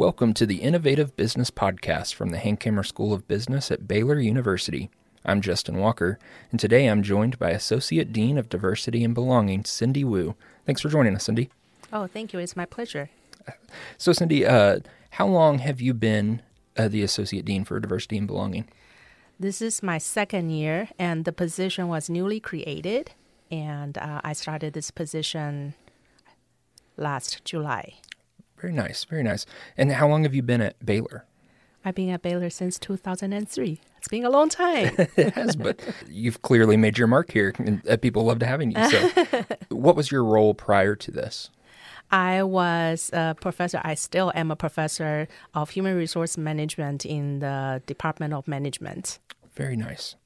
Welcome to the Innovative Business Podcast from the Hankamer School of Business at Baylor University. I'm Justin Walker, and today I'm joined by Associate Dean of Diversity and Belonging, Cindy Wu. Thanks for joining us, Cindy. Oh, thank you. It's my pleasure. So, Cindy, uh, how long have you been uh, the Associate Dean for Diversity and Belonging? This is my second year, and the position was newly created, and uh, I started this position last July. Very nice, very nice. And how long have you been at Baylor? I've been at Baylor since 2003. It's been a long time. it has, but you've clearly made your mark here, and uh, people loved having you. So, what was your role prior to this? I was a professor. I still am a professor of human resource management in the Department of Management. Very nice.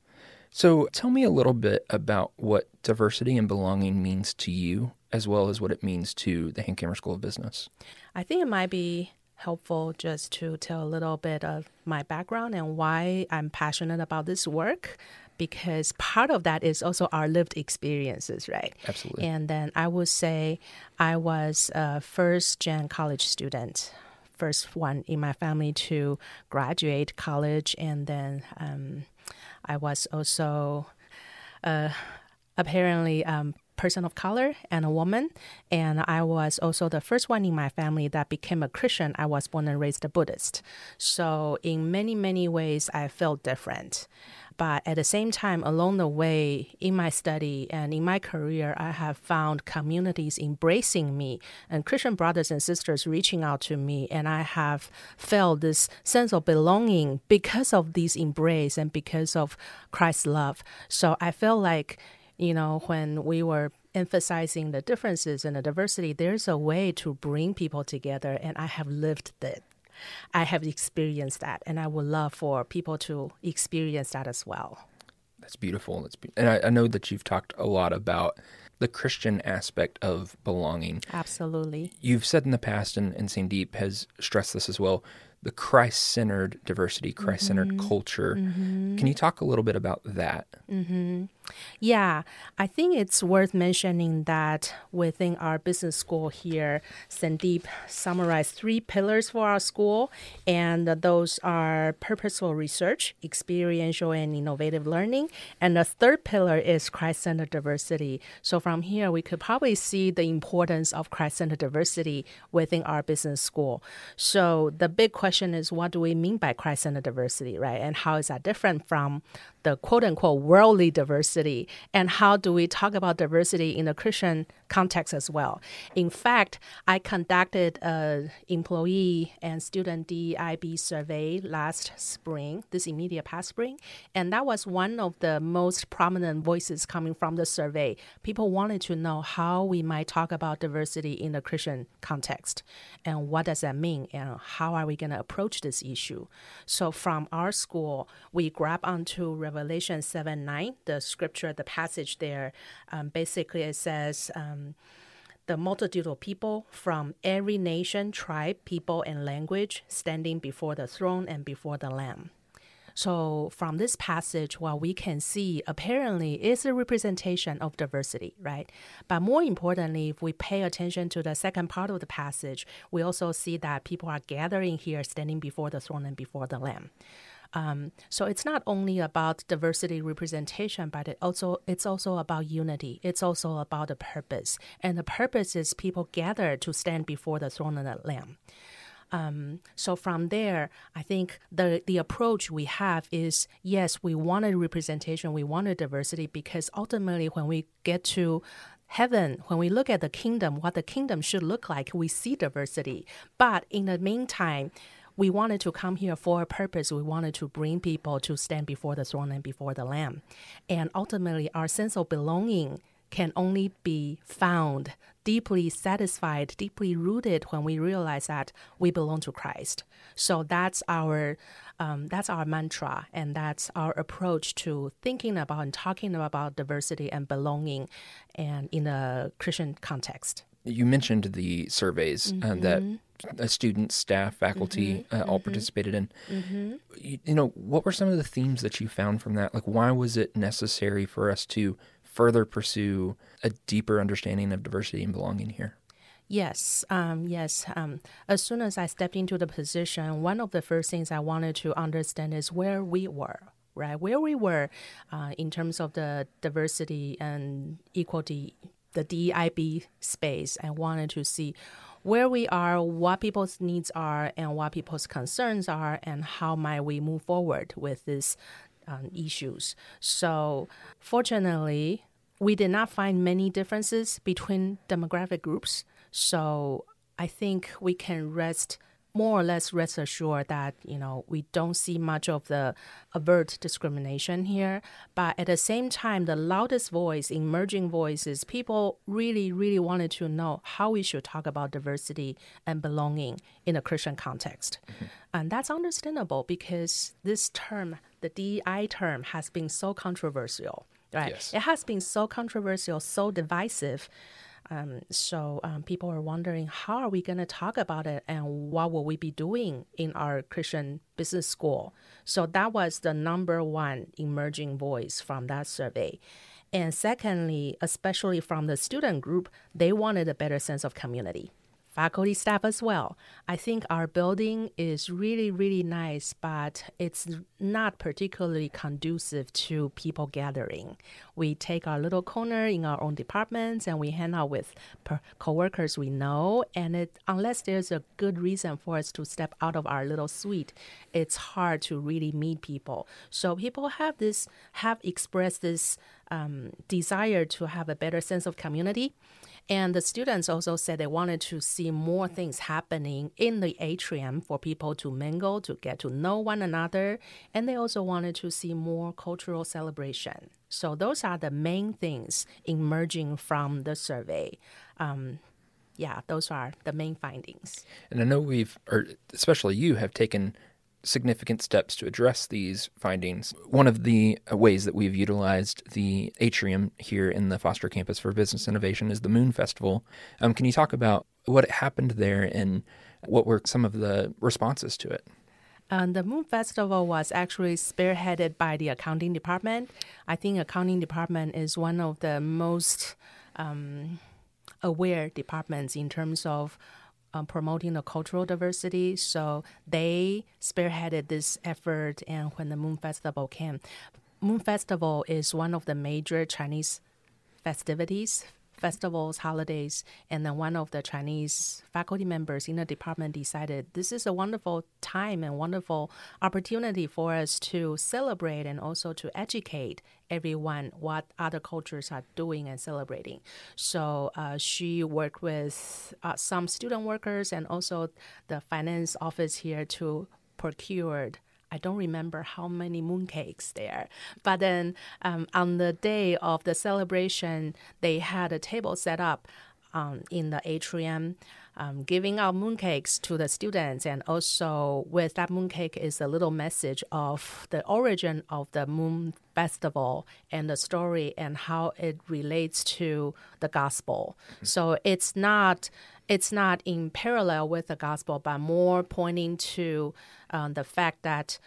So, tell me a little bit about what diversity and belonging means to you, as well as what it means to the Hankamer School of Business. I think it might be helpful just to tell a little bit of my background and why I'm passionate about this work because part of that is also our lived experiences, right? Absolutely. And then I would say I was a first gen college student, first one in my family to graduate college, and then um, I was also uh, apparently um, person of color and a woman. And I was also the first one in my family that became a Christian. I was born and raised a Buddhist. So, in many, many ways, I felt different. But at the same time, along the way, in my study and in my career, I have found communities embracing me and Christian brothers and sisters reaching out to me. And I have felt this sense of belonging because of this embrace and because of Christ's love. So I felt like you know, when we were emphasizing the differences and the diversity, there's a way to bring people together, and I have lived that. I have experienced that, and I would love for people to experience that as well. That's beautiful. That's be- and I, I know that you've talked a lot about the Christian aspect of belonging. Absolutely. You've said in the past, and, and Sandeep has stressed this as well, the Christ centered diversity, Christ centered mm-hmm. culture. Mm-hmm. Can you talk a little bit about that? Mm-hmm. Yeah, I think it's worth mentioning that within our business school here, Sandeep summarized three pillars for our school, and those are purposeful research, experiential and innovative learning, and the third pillar is Christ centered diversity. So from here, we could probably see the importance of Christ centered diversity within our business school. So the big question is what do we mean by Christ centered diversity, right? And how is that different from the quote unquote worldly diversity? And how do we talk about diversity in the Christian context as well? In fact, I conducted a employee and student DEIB survey last spring, this immediate past spring, and that was one of the most prominent voices coming from the survey. People wanted to know how we might talk about diversity in the Christian context and what does that mean and how are we going to approach this issue. So from our school, we grab onto Revelation 7 9, the scripture, the passage there. Um, basically, it says, um, the multitude of people from every nation, tribe, people, and language standing before the throne and before the Lamb. So from this passage, what we can see apparently is a representation of diversity, right? But more importantly, if we pay attention to the second part of the passage, we also see that people are gathering here, standing before the throne and before the Lamb. Um, so it's not only about diversity representation, but it also it's also about unity. It's also about the purpose, and the purpose is people gather to stand before the throne of the Lamb. Um, so from there, I think the the approach we have is yes, we want a representation, we want a diversity, because ultimately, when we get to heaven, when we look at the kingdom, what the kingdom should look like, we see diversity. But in the meantime, we wanted to come here for a purpose. We wanted to bring people to stand before the throne and before the Lamb. And ultimately, our sense of belonging can only be found deeply satisfied, deeply rooted when we realize that we belong to Christ. So that's our um, that's our mantra, and that's our approach to thinking about and talking about diversity and belonging, and in a Christian context. You mentioned the surveys mm-hmm. uh, that mm-hmm. Students, staff, faculty mm-hmm. uh, all mm-hmm. participated in. Mm-hmm. You, you know, what were some of the themes that you found from that? Like, why was it necessary for us to further pursue a deeper understanding of diversity and belonging here? Yes, um, yes. Um, as soon as I stepped into the position, one of the first things I wanted to understand is where we were, right? Where we were uh, in terms of the diversity and equality, the DIB space. I wanted to see where we are, what people's needs are, and what people's concerns are, and how might we move forward with these um, issues. So, fortunately, we did not find many differences between demographic groups. So I think we can rest more or less rest assured that you know we don't see much of the overt discrimination here but at the same time the loudest voice emerging voices people really really wanted to know how we should talk about diversity and belonging in a christian context mm-hmm. and that's understandable because this term the dei term has been so controversial right yes. it has been so controversial so divisive um, so um, people are wondering how are we going to talk about it and what will we be doing in our Christian business school. So that was the number one emerging voice from that survey. And secondly, especially from the student group, they wanted a better sense of community faculty staff as well. I think our building is really, really nice, but it's not particularly conducive to people gathering. We take our little corner in our own departments and we hang out with per- coworkers we know. And it, unless there's a good reason for us to step out of our little suite, it's hard to really meet people. So people have this, have expressed this um, desire to have a better sense of community. And the students also said they wanted to see more things happening in the atrium for people to mingle, to get to know one another. And they also wanted to see more cultural celebration. So those are the main things emerging from the survey. Um, yeah, those are the main findings. And I know we've, or especially you, have taken significant steps to address these findings. One of the ways that we've utilized the atrium here in the Foster Campus for Business Innovation is the Moon Festival. Um, can you talk about what happened there and what were some of the responses to it? Um, the Moon Festival was actually spearheaded by the accounting department. I think accounting department is one of the most um, aware departments in terms of um, promoting the cultural diversity. So they spearheaded this effort. And when the Moon Festival came, Moon Festival is one of the major Chinese festivities festivals, holidays, and then one of the Chinese faculty members in the department decided this is a wonderful time and wonderful opportunity for us to celebrate and also to educate everyone what other cultures are doing and celebrating. So uh, she worked with uh, some student workers and also the finance office here to procure I don't remember how many mooncakes there. But then um, on the day of the celebration, they had a table set up um, in the atrium. Um, giving out mooncakes to the students, and also with that mooncake is a little message of the origin of the Moon Festival and the story and how it relates to the gospel. Mm-hmm. So it's not it's not in parallel with the gospel, but more pointing to um, the fact that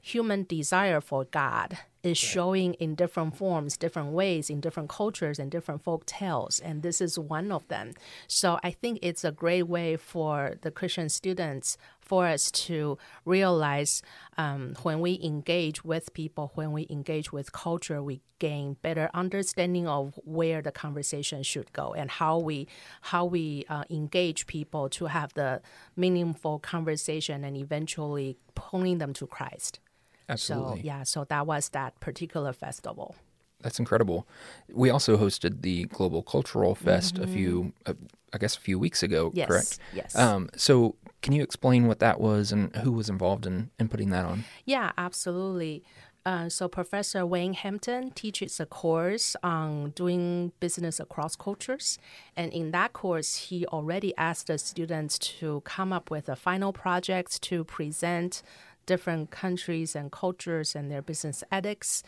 human desire for God is showing in different forms, different ways, in different cultures and different folk tales. And this is one of them. So I think it's a great way for the Christian students for us to realize um, when we engage with people, when we engage with culture, we gain better understanding of where the conversation should go and how we how we uh, engage people to have the meaningful conversation and eventually pulling them to Christ. Absolutely. So yeah, so that was that particular festival. That's incredible. We also hosted the Global Cultural Fest mm-hmm. a few, uh, I guess, a few weeks ago. Yes, correct? Yes. Um, so, can you explain what that was and who was involved in, in putting that on? Yeah, absolutely. Uh, so Professor Wayne Hampton teaches a course on doing business across cultures, and in that course, he already asked the students to come up with a final project to present different countries and cultures and their business ethics.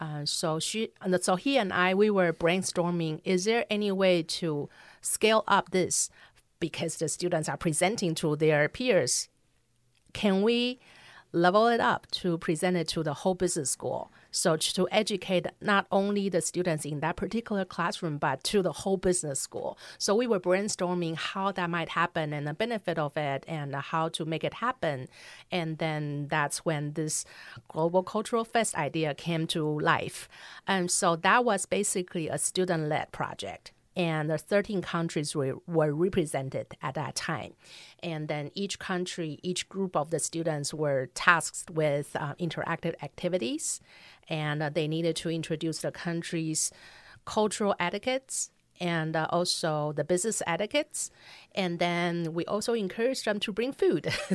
Uh, so she, so he and I, we were brainstorming: is there any way to scale up this because the students are presenting to their peers? Can we level it up to present it to the whole business school? So to educate not only the students in that particular classroom, but to the whole business school. So we were brainstorming how that might happen and the benefit of it and how to make it happen. And then that's when this Global Cultural Fest idea came to life. And so that was basically a student led project and 13 countries were, were represented at that time. And then each country, each group of the students were tasked with uh, interactive activities, and uh, they needed to introduce the country's cultural etiquettes and uh, also the business etiquettes. And then we also encouraged them to bring food,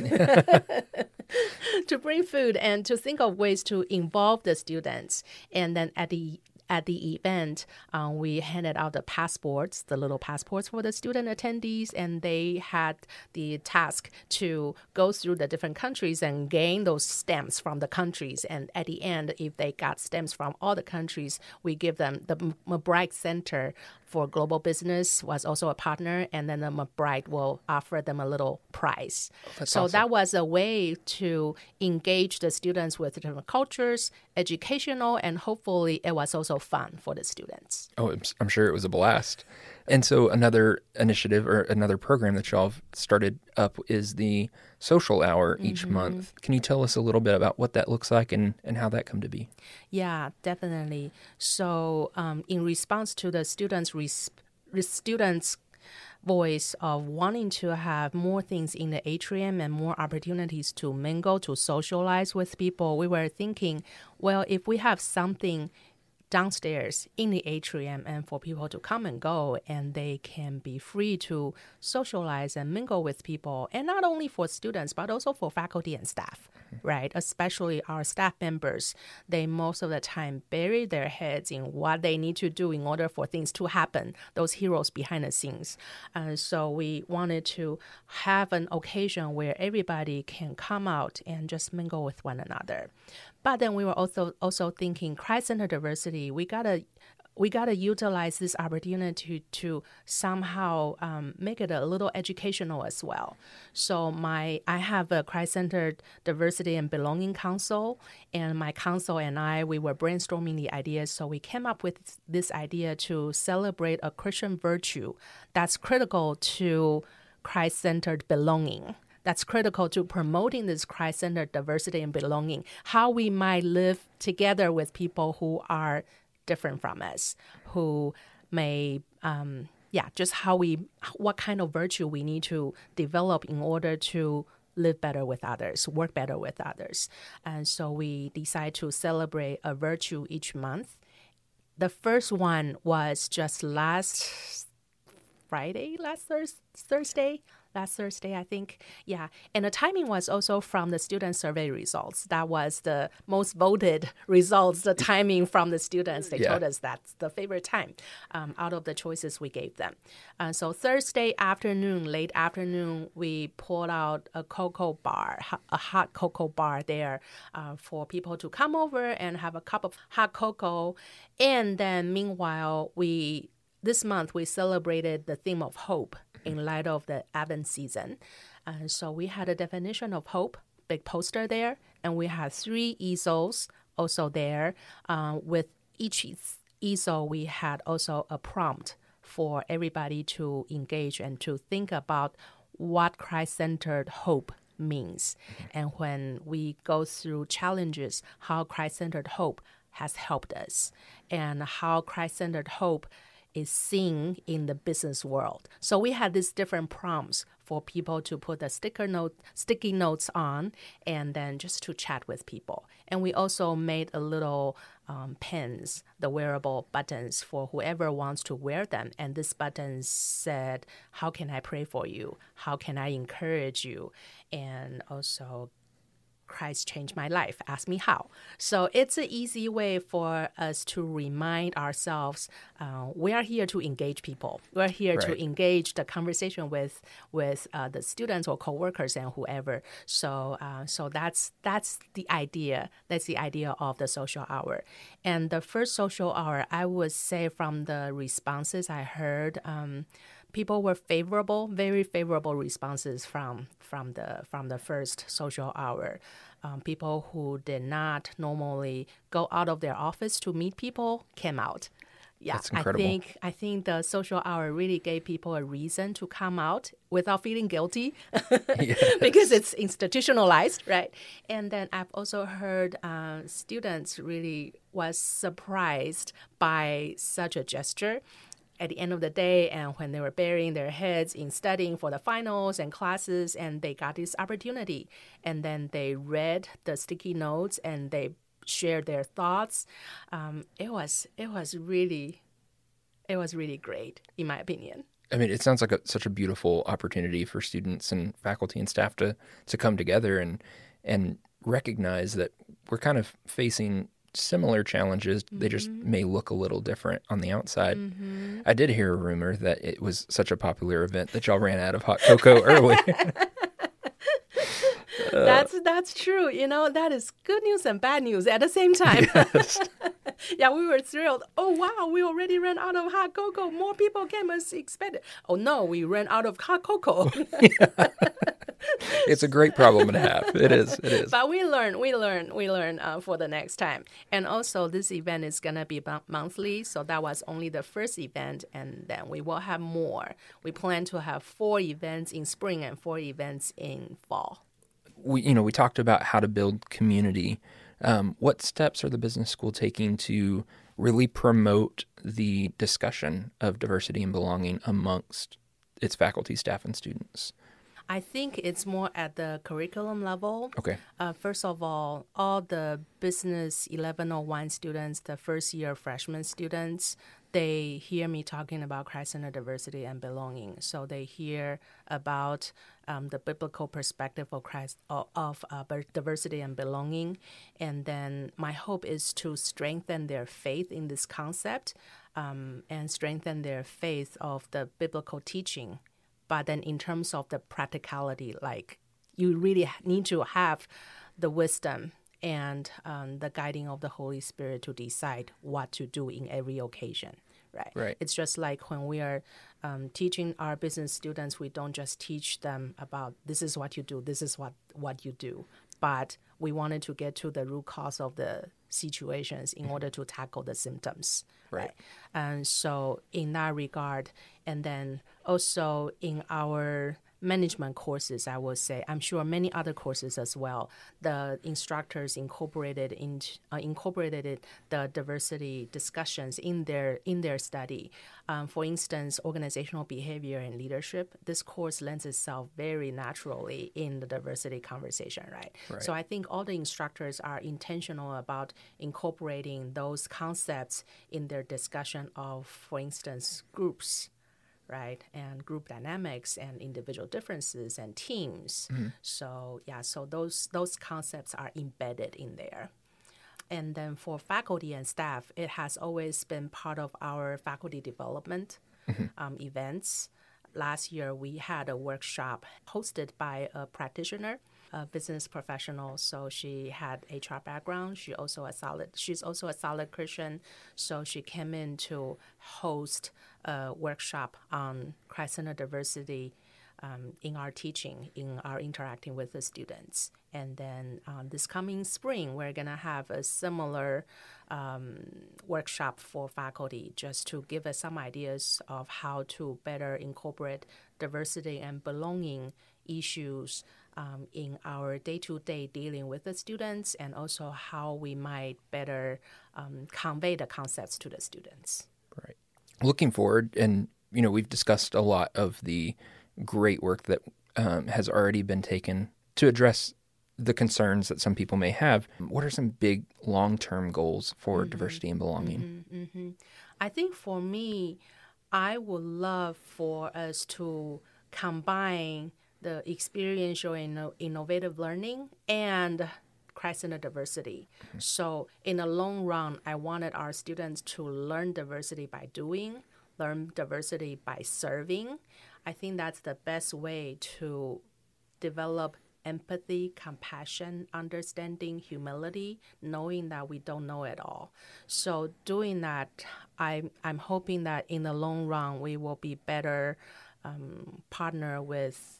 to bring food and to think of ways to involve the students. And then at the at the event, um, we handed out the passports, the little passports for the student attendees, and they had the task to go through the different countries and gain those stamps from the countries. And at the end, if they got stamps from all the countries, we give them the McBride Center for Global Business was also a partner, and then the McBride will offer them a little prize. Oh, so awesome. that was a way to engage the students with different cultures, educational, and hopefully it was also fun for the students. Oh, I'm sure it was a blast. And so another initiative or another program that y'all have started up is the social hour each Mm-hmm. month. Can you tell us a little bit about what that looks like and, and how that come to be? Yeah, definitely. So, um, in response to the students' res- the students' voice of wanting to have more things in the atrium and more opportunities to mingle, to socialize with people, we were thinking, well, if we have something downstairs in the atrium and for people to come and go and they can be free to socialize and mingle with people and not only for students but also for faculty and staff right? Especially our staff members. They most of the time bury their heads in what they need to do in order for things to happen those heroes behind the scenes. And so we wanted to have an occasion where everybody can come out and just mingle with one another but then we were also also thinking Christ-centered diversity. We gotta we gotta utilize this opportunity to somehow um, make it a little educational as well. So my I have a Christ-centered Diversity and Belonging Council, and my council and I we were brainstorming the ideas. So we came up with this idea to celebrate a Christian virtue that's critical to Christ centered belonging that's critical to promoting this Christ centered diversity and belonging, how we might live together with people who are different from us, who may, um, yeah, just how we, what kind of virtue we need to develop in order to live better with others, work better with others. And so we decide to celebrate a virtue each month. The first one was just last Friday, last thurs- Thursday, last Thursday, I think. Yeah. And the timing was also from the student survey results. That was the most voted results, the timing from the students. They Yeah. told us that's the favorite time um, out of the choices we gave them. Uh, so Thursday afternoon, late afternoon, we pulled out a cocoa bar, a hot cocoa bar there uh, for people to come over and have a cup of hot cocoa. And then meanwhile, we this month we celebrated the theme of hope in light of the Advent season. And so we had a definition of hope, big poster there, and we had three easels also there. Uh, with each easel, we had also a prompt for everybody to engage and to think about what Christ centered hope means. And when we go through challenges, how Christ centered hope has helped us, and how Christ centered hope is seen in the business world. So we had these different prompts for people to put the sticker note, sticky notes on, and then just to chat with people. And we also made a little um, pins, the wearable buttons for whoever wants to wear them. And this button said, "How can I pray for you? How can I encourage you?" And also Christ changed my life. Ask me how. So it's an easy way for us to remind ourselves uh, we are here to engage people. We're here to engage the conversation with with uh, the students or coworkers and whoever. So uh, so that's that's the idea. That's the idea of the social hour. And the first social hour, I would say from the responses I heard. Um, people were favorable, very favorable responses from from the from the first social hour. Um, people who did not normally go out of their office to meet people came out. Yeah, I think I think the social hour really gave people a reason to come out without feeling guilty because it's institutionalized, right? And then I've also heard uh, students really was surprised by such a gesture at the end of the day and when they were burying their heads in studying for the finals and classes and they got this opportunity. And then they read the sticky notes and they shared their thoughts. Um, it was it was really it was really great in my opinion. I mean, it sounds like a, such a beautiful opportunity for students and faculty and staff to to come together and and recognize that we're kind of facing similar challenges. Mm-hmm. They just mm-hmm. may look a little different on the outside. Mm-hmm. I did hear a rumor that it was such a popular event that y'all ran out of hot cocoa early. that's that's true. You know, that is good news and bad news at the same time. Yes. yeah, we were thrilled. Oh wow, we already ran out of hot cocoa. More people came as expected. Oh no, we ran out of hot cocoa. it's a great problem to have. It is. It is. But we learn. We learn. We learn uh, for the next time. And also, this event is gonna be monthly. So that was only the first event, and then we will have more. We plan to have four events in spring and four events in fall. We, you know, we talked about how to build community. Um, what steps are the business school taking to really promote the discussion of diversity and belonging amongst its faculty, staff, and students? I think it's more at the curriculum level. Okay. Uh, first of all, all the business 1101 students, the first year freshman students, they hear me talking about Christ centered diversity and belonging. So they hear about um, the biblical perspective of Christ of, of uh, diversity and belonging, and then my hope is to strengthen their faith in this concept um, and strengthen their faith of the biblical teaching but then in terms of the practicality, like you really need to have the wisdom and um, the guiding of the Holy Spirit to decide what to do in every occasion. Right. Right. It's just like when we are um, teaching our business students, we don't just teach them about this is what you do, this is what what you do, but we wanted to get to the root cause of the situations in order to tackle the symptoms. Right. right. And so, in that regard, and then also in our management courses, I would say. I'm sure many other courses as well. The instructors incorporated in uh, incorporated the diversity discussions in their in their study. Um, for instance, organizational behavior and leadership. This course lends itself very naturally in the diversity conversation, right? right? So I think all the instructors are intentional about incorporating those concepts in their discussion of, for instance, groups right? And group dynamics and individual differences and teams. Mm-hmm. So yeah, so those those concepts are embedded in there. And then for faculty and staff, it has always been part of our faculty development mm-hmm. um, events. Last year, we had a workshop hosted by a practitioner a business professional, so she had HR background. She also a solid. She's also a solid Christian, so she came in to host a workshop on Christ-centered diversity um, in our teaching, in our interacting with the students. And then um, this coming spring, we're gonna have a similar um, workshop for faculty, just to give us some ideas of how to better incorporate diversity and belonging issues um, in our day to day dealing with the students and also how we might better um, convey the concepts to the students. Right. Looking forward, and you know, we've discussed a lot of the great work that um, has already been taken to address the concerns that some people may have. What are some big long term goals for mm-hmm. diversity and belonging? Mm-hmm, mm-hmm. I think for me, I would love for us to combine the experiential and innovative learning and Christ-centered diversity. Mm-hmm. So in the long run, I wanted our students to learn diversity by doing, learn diversity by serving. I think that's the best way to develop empathy, compassion, understanding, humility, knowing that we don't know it all. So doing that, I'm I'm hoping that in the long run we will be better um, partner with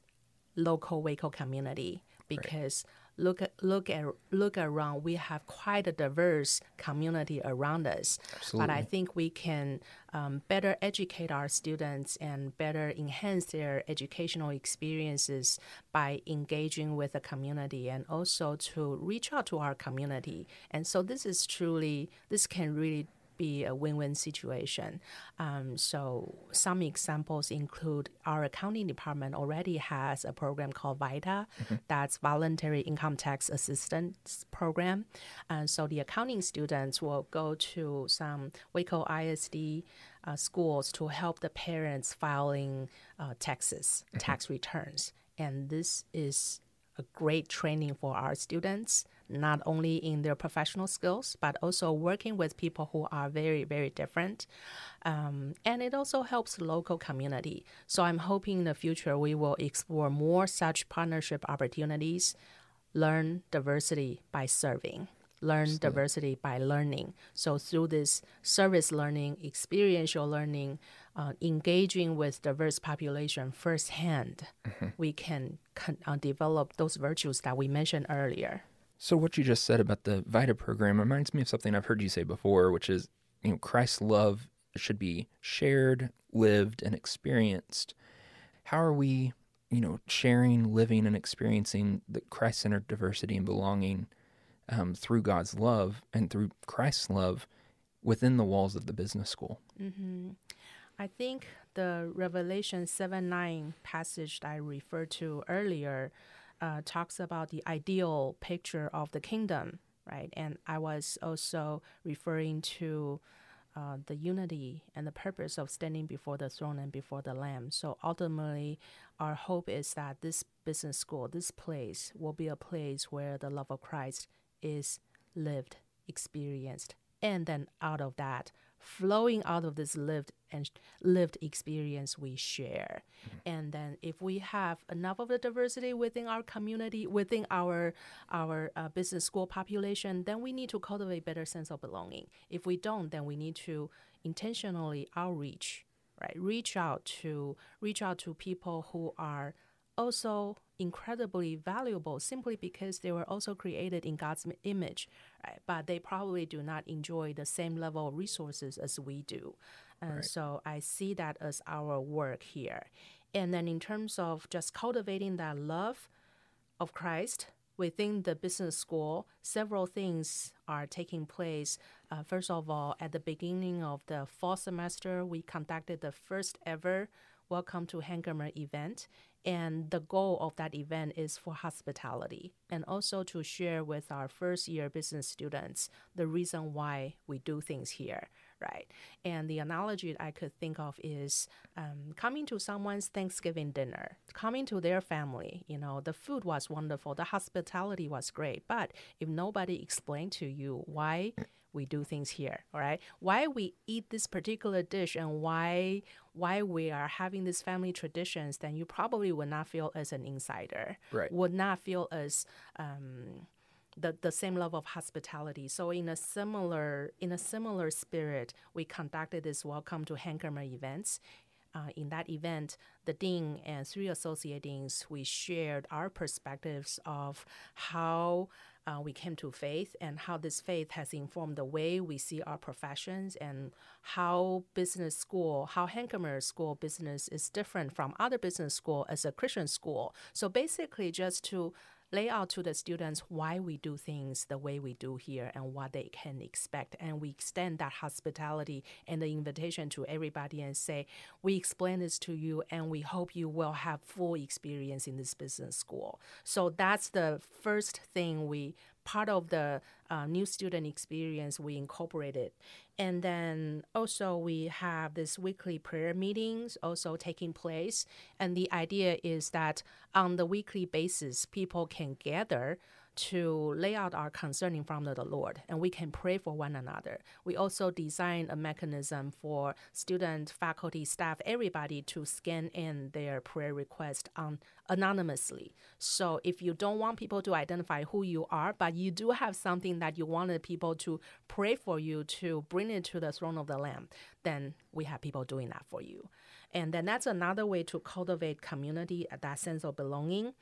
local Waco community because right look at look at look around. We have quite a diverse community around us. Absolutely. but i think we can um, better educate our students and better enhance their educational experiences by engaging with the community and also to reach out to our community. And so this is truly this can really be a win-win situation. Um, so some examples include our accounting department already has a program called VITA, mm-hmm. that's Voluntary Income Tax Assistance Program. And so the accounting students will go to some Waco ISD uh, schools to help the parents filing uh, taxes, mm-hmm. tax returns. And this is a great training for our students, not only in their professional skills, but also working with people who are very, very different. Um, and it also helps local community. So I'm hoping in the future we will explore more such partnership opportunities, learn diversity by serving learn diversity by learning. So through this service learning, experiential learning, uh, engaging with diverse population firsthand, mm-hmm. we can con- uh, develop those virtues that we mentioned earlier. So what you just said about the VITA program reminds me of something I've heard you say before, which is you know Christ's love should be shared, lived, and experienced. How are we, you know, sharing, living, and experiencing the Christ-centered diversity and belonging? um, through God's love and through Christ's love within the walls of the business school. Mm-hmm. I think the Revelation 7 9 passage that I referred to earlier uh, talks about the ideal picture of the kingdom, right? And I was also referring to uh, the unity and the purpose of standing before the throne and before the Lamb. So ultimately, our hope is that this business school, this place, will be a place where the love of Christ is lived, experienced, and then out of that, flowing out of this lived and lived experience we share. Mm-hmm. And then if we have enough of the diversity within our community, within our our uh, business school population, then we need to cultivate better sense of belonging. If we don't, then we need to intentionally outreach, right? Reach out to reach out to people who are also incredibly valuable simply because they were also created in God's image, right? But they probably do not enjoy the same level of resources as we do. And right. so I see that as our work here. And then in terms of just cultivating that love of Christ, within the business school, several things are taking place. Uh, first of all, at the beginning of the fall semester, we conducted the first ever Welcome to Hankamer event. And the goal of that event is for hospitality and also to share with our first year business students the reason why we do things here, right? And the analogy I could think of is um, coming to someone's Thanksgiving dinner, coming to their family. You know, the food was wonderful, the hospitality was great, but if nobody explained to you why, we do things here all right? Why we eat this particular dish and why why we are having these family traditions then you probably would not feel as an insider. Right. Would not feel as um, the, the same level of hospitality. So in a similar in a similar spirit, we conducted this welcome to Hankamer events. Uh, in that event, the dean and three associate deans, we shared our perspectives of how uh, we came to faith and how this faith has informed the way we see our professions and how business school, how Hankamer School business is different from other business school as a Christian school. So basically, just to lay out to the students why we do things the way we do here and what they can expect. And we extend that hospitality and the invitation to everybody and say, we explain this to you and we hope you will have full experience in this business school. So that's the first thing we part of the uh, new student experience we incorporated and then also we have this weekly prayer meetings also taking place. And the idea is that on the weekly basis people can gather to lay out our concern in front of the Lord, and we can pray for one another. We also design a mechanism for student, faculty, staff, everybody to scan in their prayer request on anonymously. So if you don't want people to identify who you are, but you do have something that you wanted people to pray for you to bring it to the throne of the Lamb, then we have people doing that for you. And then that's another way to cultivate community, uh, that sense of belonging.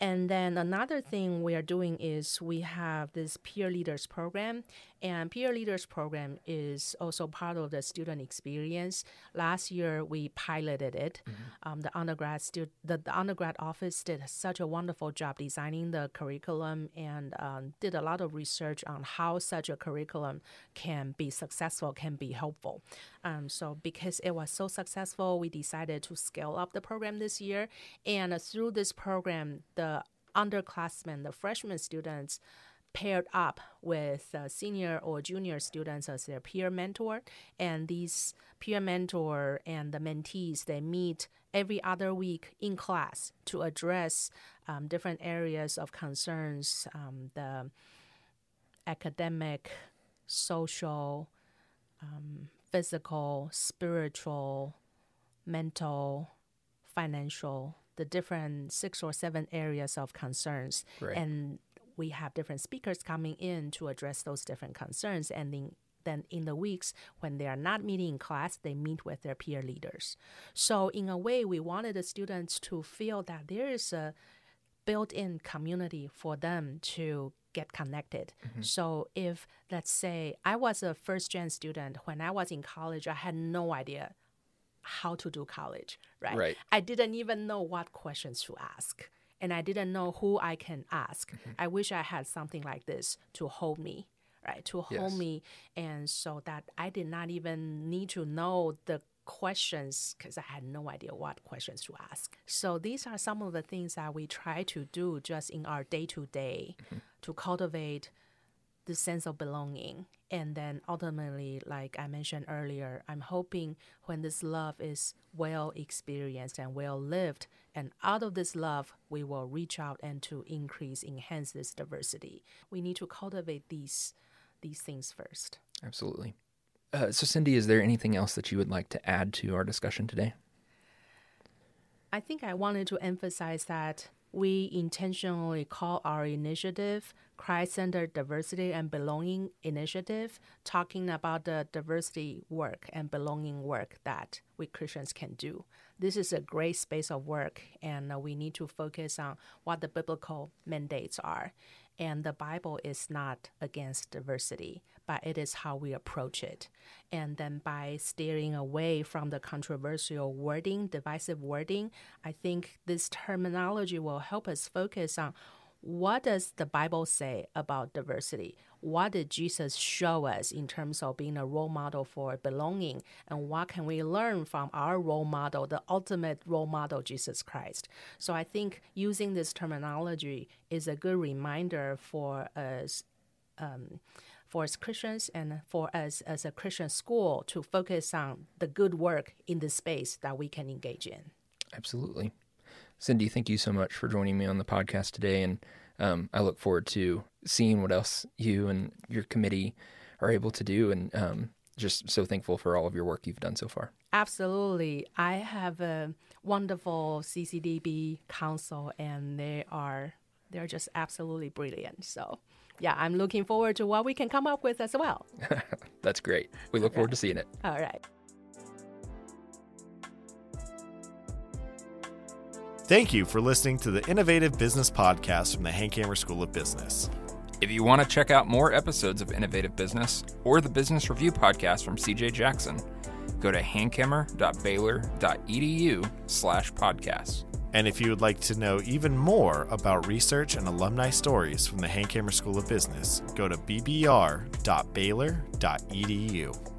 And then another thing we are doing is we have this peer leaders program, and peer leaders program is also part of the student experience. Last year we piloted it. Mm-hmm. Um, the undergrad stu- the, the, undergrad office did such a wonderful job designing the curriculum and um, did a lot of research on how such a curriculum can be successful, can be helpful. Um, so because it was so successful, we decided to scale up the program this year, and uh, through this program, the the underclassmen, the freshman students, paired up with senior or junior students as their peer mentor. And these peer mentor and the mentees, they meet every other week in class to address um, different areas of concerns, um, the academic, social, um, physical, spiritual, mental, financial, the different six or seven areas of concerns. Right. And we have different speakers coming in to address those different concerns. And then, then in the weeks when they are not meeting in class, they meet with their peer leaders. So, in a way, we wanted the students to feel that there is a built in community for them to get connected. Mm-hmm. So if let's say I was a first gen student when I was in college, I had no idea how to do college, right? Right. I didn't even know what questions to ask. And I didn't know who I can ask. Mm-hmm. I wish I had something like this to hold me, right? To hold yes. me. And so that I did not even need to know the questions because I had no idea what questions to ask. So these are some of the things that we try to do just in our day to day to cultivate the sense of belonging. And then ultimately, like I mentioned earlier, I'm hoping when this love is well experienced and well lived, and out of this love, we will reach out and to increase, enhance this diversity. We need to cultivate these these things first. Absolutely. Uh, so, Cindy, is there anything else that you would like to add to our discussion today? I think I wanted to emphasize that we intentionally call our initiative Christ Centered Diversity and Belonging Initiative, talking about the diversity work and belonging work that we Christians can do. This is a great space of work, and uh, we need to focus on what the biblical mandates are. And the Bible is not against diversity, but it is how we approach it. And then by steering away from the controversial wording, divisive wording, I think this terminology will help us focus on what does the Bible say about diversity? What did Jesus show us in terms of being a role model for belonging? And what can we learn from our role model, the ultimate role model, Jesus Christ? So I think using this terminology is a good reminder for us. Um, for us Christians and for us as a Christian school to focus on the good work in the space that we can engage in. Absolutely. Cindy, thank you so much for joining me on the podcast today. And um, I look forward to seeing what else you and your committee are able to do. And um, just so thankful for all of your work you've done so far. Absolutely. I have a wonderful CCDB council, and they are they're just absolutely brilliant. So, yeah, I'm looking forward to what we can come up with as well. That's great. We look forward to seeing it. All right. Thank you for listening to the Innovative Business Podcast from the Hankamer School of Business. If you want to check out more episodes of Innovative Business or the Business Review podcast from CJ Jackson, go to hankamer.baylor.edu slash podcasts. And if you would like to know even more about research and alumni stories from the Hankamer School of Business, go to bbr.baylor.edu.